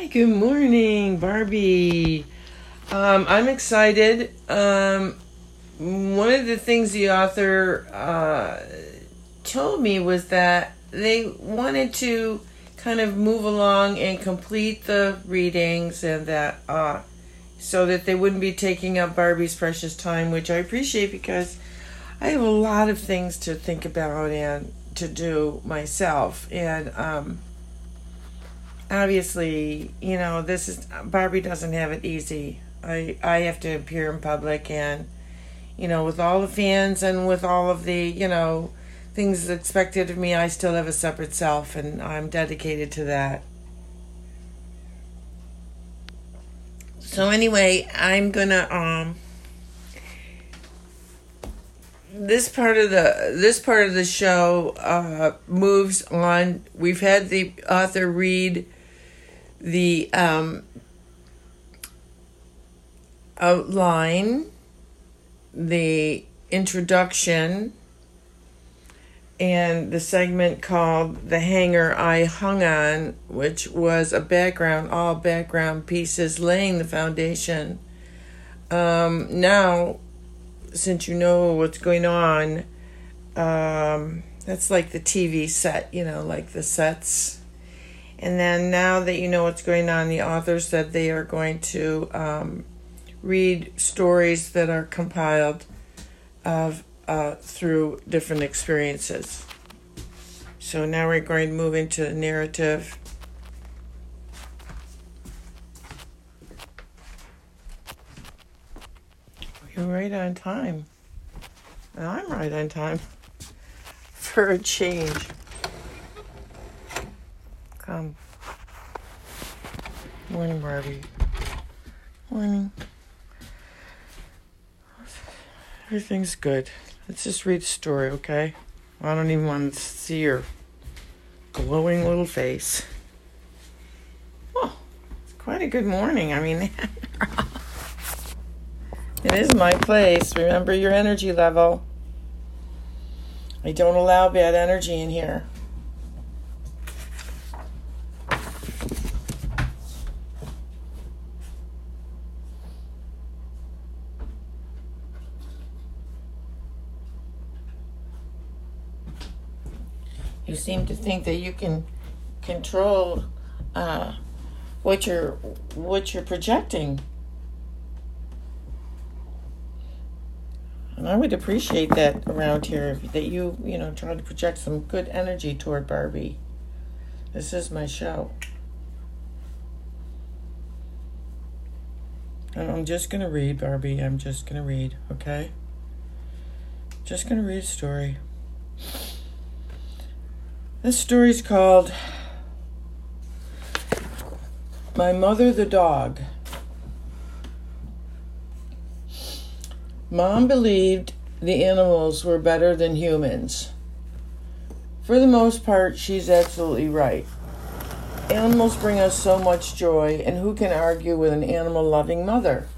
Hi, good morning, Barbie. Um, I'm excited. Um, one of the things the author uh, told me was that they wanted to kind of move along and complete the readings and that uh, so that they wouldn't be taking up Barbie's precious time, which I appreciate because I have a lot of things to think about and to do myself. And um, obviously, you know, this is Barbie doesn't have it easy. I I have to appear in public and you know, with all the fans and with all of the, you know, things expected of me, I still have a separate self and I'm dedicated to that. So anyway, I'm going to um this part of the this part of the show uh, moves on. We've had the author read the um, outline, the introduction, and the segment called The Hanger I Hung On, which was a background, all background pieces laying the foundation. Um, now, since you know what's going on, um, that's like the TV set, you know, like the sets and then now that you know what's going on, the author said they are going to um, read stories that are compiled of uh, through different experiences. So now we're going to move into the narrative. You're right on time. And I'm right on time for a change. Come. Morning, Barbie. Morning. Everything's good. Let's just read the story, okay? I don't even want to see your glowing little face. Oh, it's quite a good morning. I mean, it is my place. Remember your energy level. I don't allow bad energy in here. You seem to think that you can control uh, what you're what you're projecting. And I would appreciate that around here that you, you know, try to project some good energy toward Barbie. This is my show. I'm just going to read, Barbie. I'm just going to read, okay? Just going to read a story. This story's called My Mother the Dog. Mom believed the animals were better than humans. For the most part, she's absolutely right. Animals bring us so much joy, and who can argue with an animal loving mother?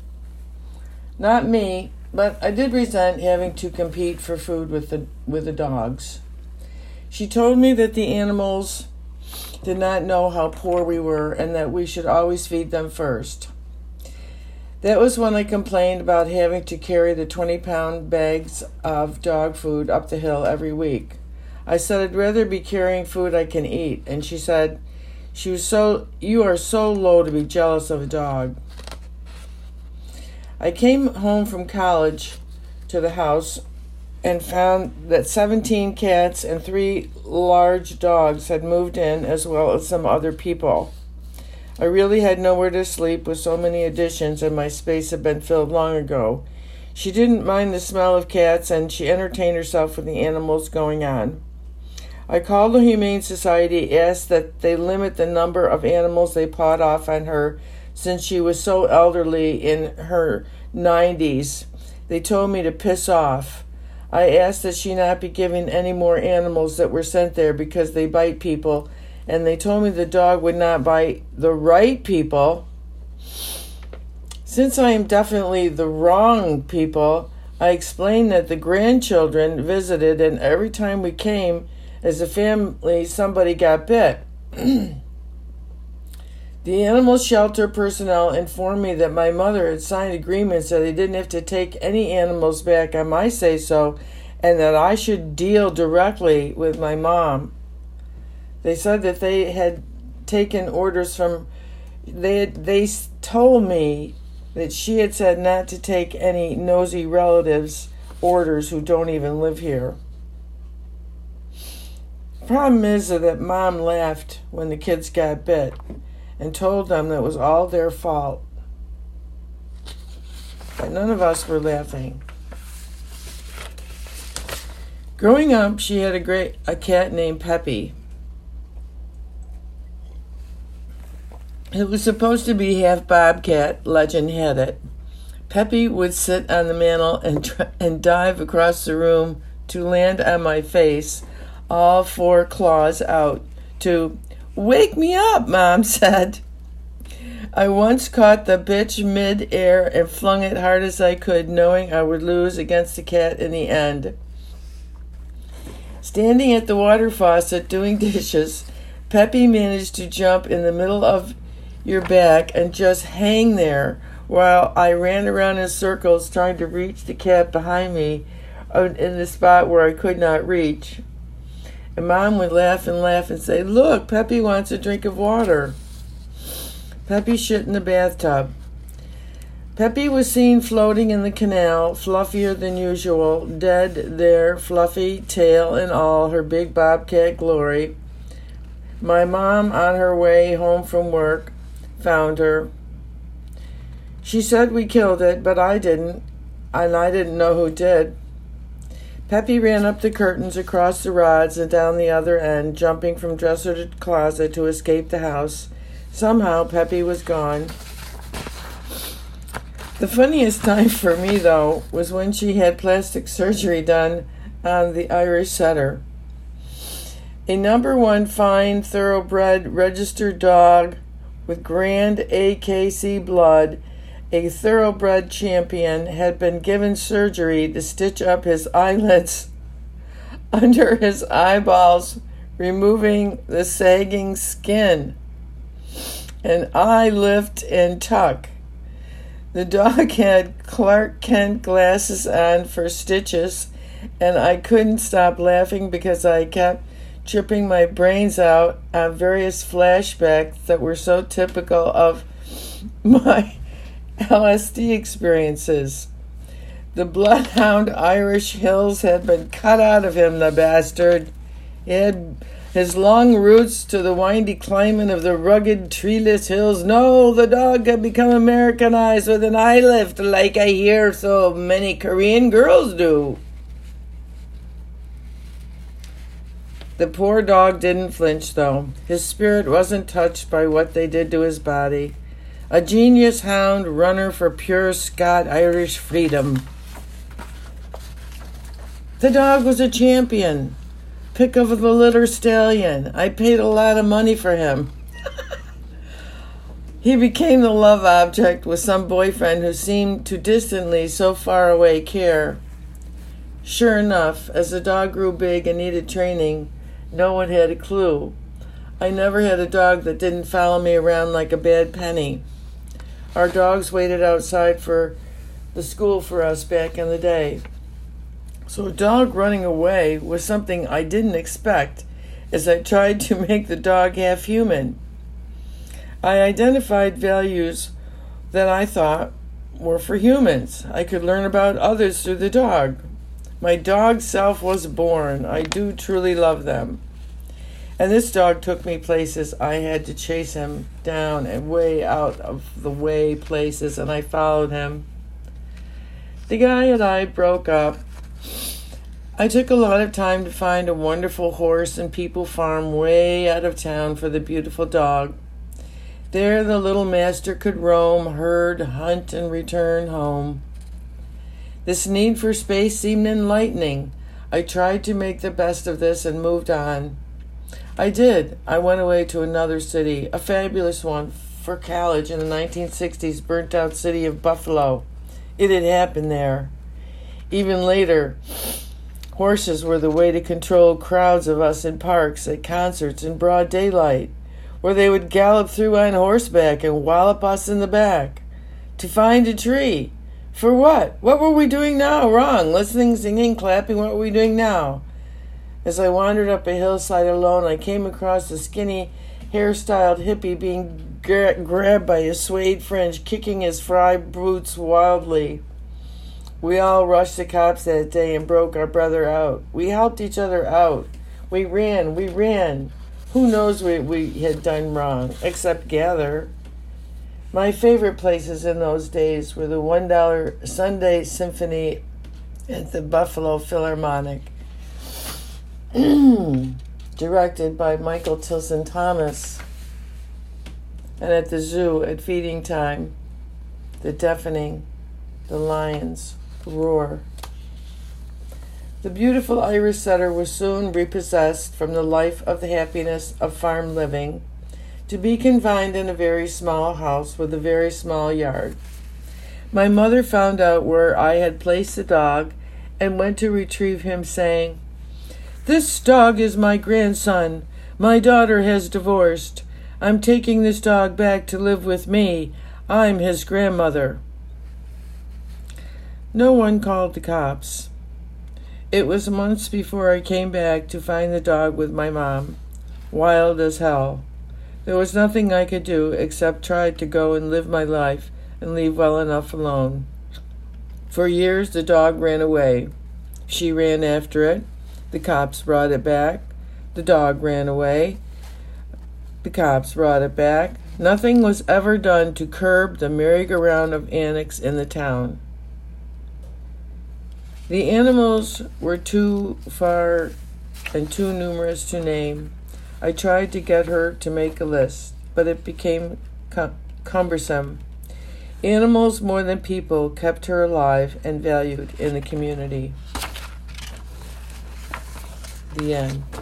Not me, but I did resent having to compete for food with the, with the dogs. She told me that the animals did not know how poor we were and that we should always feed them first. That was when I complained about having to carry the 20 pound bags of dog food up the hill every week. I said I'd rather be carrying food I can eat, and she said, she was so you are so low to be jealous of a dog. I came home from college to the house and found that 17 cats and three large dogs had moved in, as well as some other people. I really had nowhere to sleep with so many additions, and my space had been filled long ago. She didn't mind the smell of cats, and she entertained herself with the animals going on. I called the Humane Society, asked that they limit the number of animals they pawed off on her since she was so elderly in her 90s. They told me to piss off. I asked that she not be given any more animals that were sent there because they bite people, and they told me the dog would not bite the right people. Since I am definitely the wrong people, I explained that the grandchildren visited, and every time we came as a family, somebody got bit. The animal shelter personnel informed me that my mother had signed agreements that they didn't have to take any animals back on my say so and that I should deal directly with my mom. They said that they had taken orders from they they told me that she had said not to take any nosy relatives orders who don't even live here. Problem is that mom laughed when the kids got bit and told them that it was all their fault. But none of us were laughing. Growing up, she had a great a cat named Peppy. It was supposed to be half bobcat, legend had it. Peppy would sit on the mantel and, and dive across the room to land on my face, all four claws out, to Wake me up, Mom said. I once caught the bitch mid air and flung it hard as I could, knowing I would lose against the cat in the end. Standing at the water faucet doing dishes, Peppy managed to jump in the middle of your back and just hang there while I ran around in circles trying to reach the cat behind me uh, in the spot where I could not reach. And mom would laugh and laugh and say, Look, Peppy wants a drink of water. Peppy shit in the bathtub. Peppy was seen floating in the canal, fluffier than usual, dead there, fluffy, tail and all, her big bobcat glory. My mom, on her way home from work, found her. She said we killed it, but I didn't, and I didn't know who did. Peppy ran up the curtains, across the rods, and down the other end, jumping from dresser to closet to escape the house. Somehow, Peppy was gone. The funniest time for me, though, was when she had plastic surgery done on the Irish setter. A number one fine thoroughbred registered dog with grand AKC blood, a thoroughbred champion, had been given surgery to stitch up his eyelids under his eyeballs, removing the sagging skin. An eye lift and tuck. The dog had Clark Kent glasses on for stitches, and I couldn't stop laughing because I kept tripping my brains out on various flashbacks that were so typical of my LSD experiences. The bloodhound Irish hills had been cut out of him, the bastard. He had his long roots to the windy climate of the rugged, treeless hills. No, the dog had become Americanized with an eye lift like I hear so many Korean girls do. The poor dog didn't flinch, though. His spirit wasn't touched by what they did to his body. A genius hound runner for pure Scot Irish freedom. The dog was a champion. Pick of the litter stallion. I paid a lot of money for him. he became the love object with some boyfriend who seemed to distantly, so far away, care. Sure enough, as the dog grew big and needed training, no one had a clue. I never had a dog that didn't follow me around like a bad penny. Our dogs waited outside for the school for us back in the day. So a dog running away was something I didn't expect as I tried to make the dog half human. I identified values that I thought were for humans. I could learn about others through the dog. My dog self was born. I do truly love them. And this dog took me places I had to chase him down and way out of the way places, and I followed him. The guy and I broke up. I took a lot of time to find a wonderful horse and people farm way out of town for the beautiful dog. There, the little master could roam, herd, hunt, and return home. This need for space seemed enlightening. I tried to make the best of this and moved on. I did. I went away to another city, a fabulous one, for college in the 1960s, burnt out city of Buffalo. It had happened there. Even later, horses were the way to control crowds of us in parks, at concerts, in broad daylight. where they would gallop through on horseback and wallop us in the back. To find a tree. For what? What were we doing now? Wrong. Listening, singing, clapping. What were we doing now? As I wandered up a hillside alone, I came across a skinny, hairstyled hippie being gra- grabbed by a suede fringe, kicking his fried boots wildly. We all rushed the cops that day and broke our brother out. We helped each other out. We ran, we ran. Who knows what we had done wrong, except gather. My favorite places in those days were the $1 Sunday Symphony at the Buffalo Philharmonic, directed by Michael Tilson Thomas, and at the zoo at feeding time, the deafening, the lions roar. The beautiful Irish setter was soon repossessed from the life of the happiness of farm living to be confined in a very small house with a very small yard. My mother found out where I had placed the dog and went to retrieve him, saying, This dog is my grandson. My daughter has divorced. I'm taking this dog back to live with me. I'm his grandmother. No one called the cops. It was months before I came back to find the dog with my mom, wild as hell. There was nothing I could do except try to go and live my life and leave well enough alone. For years the dog ran away. She ran after it. The cops brought it back. The dog ran away. The cops brought it back. Nothing was ever done to curb the merry-go-round of annex in the town. The animals were too far and too numerous to name. I tried to get her to make a list, but it became cum- cumbersome. Animals more than people kept her alive and valued in the community. The end.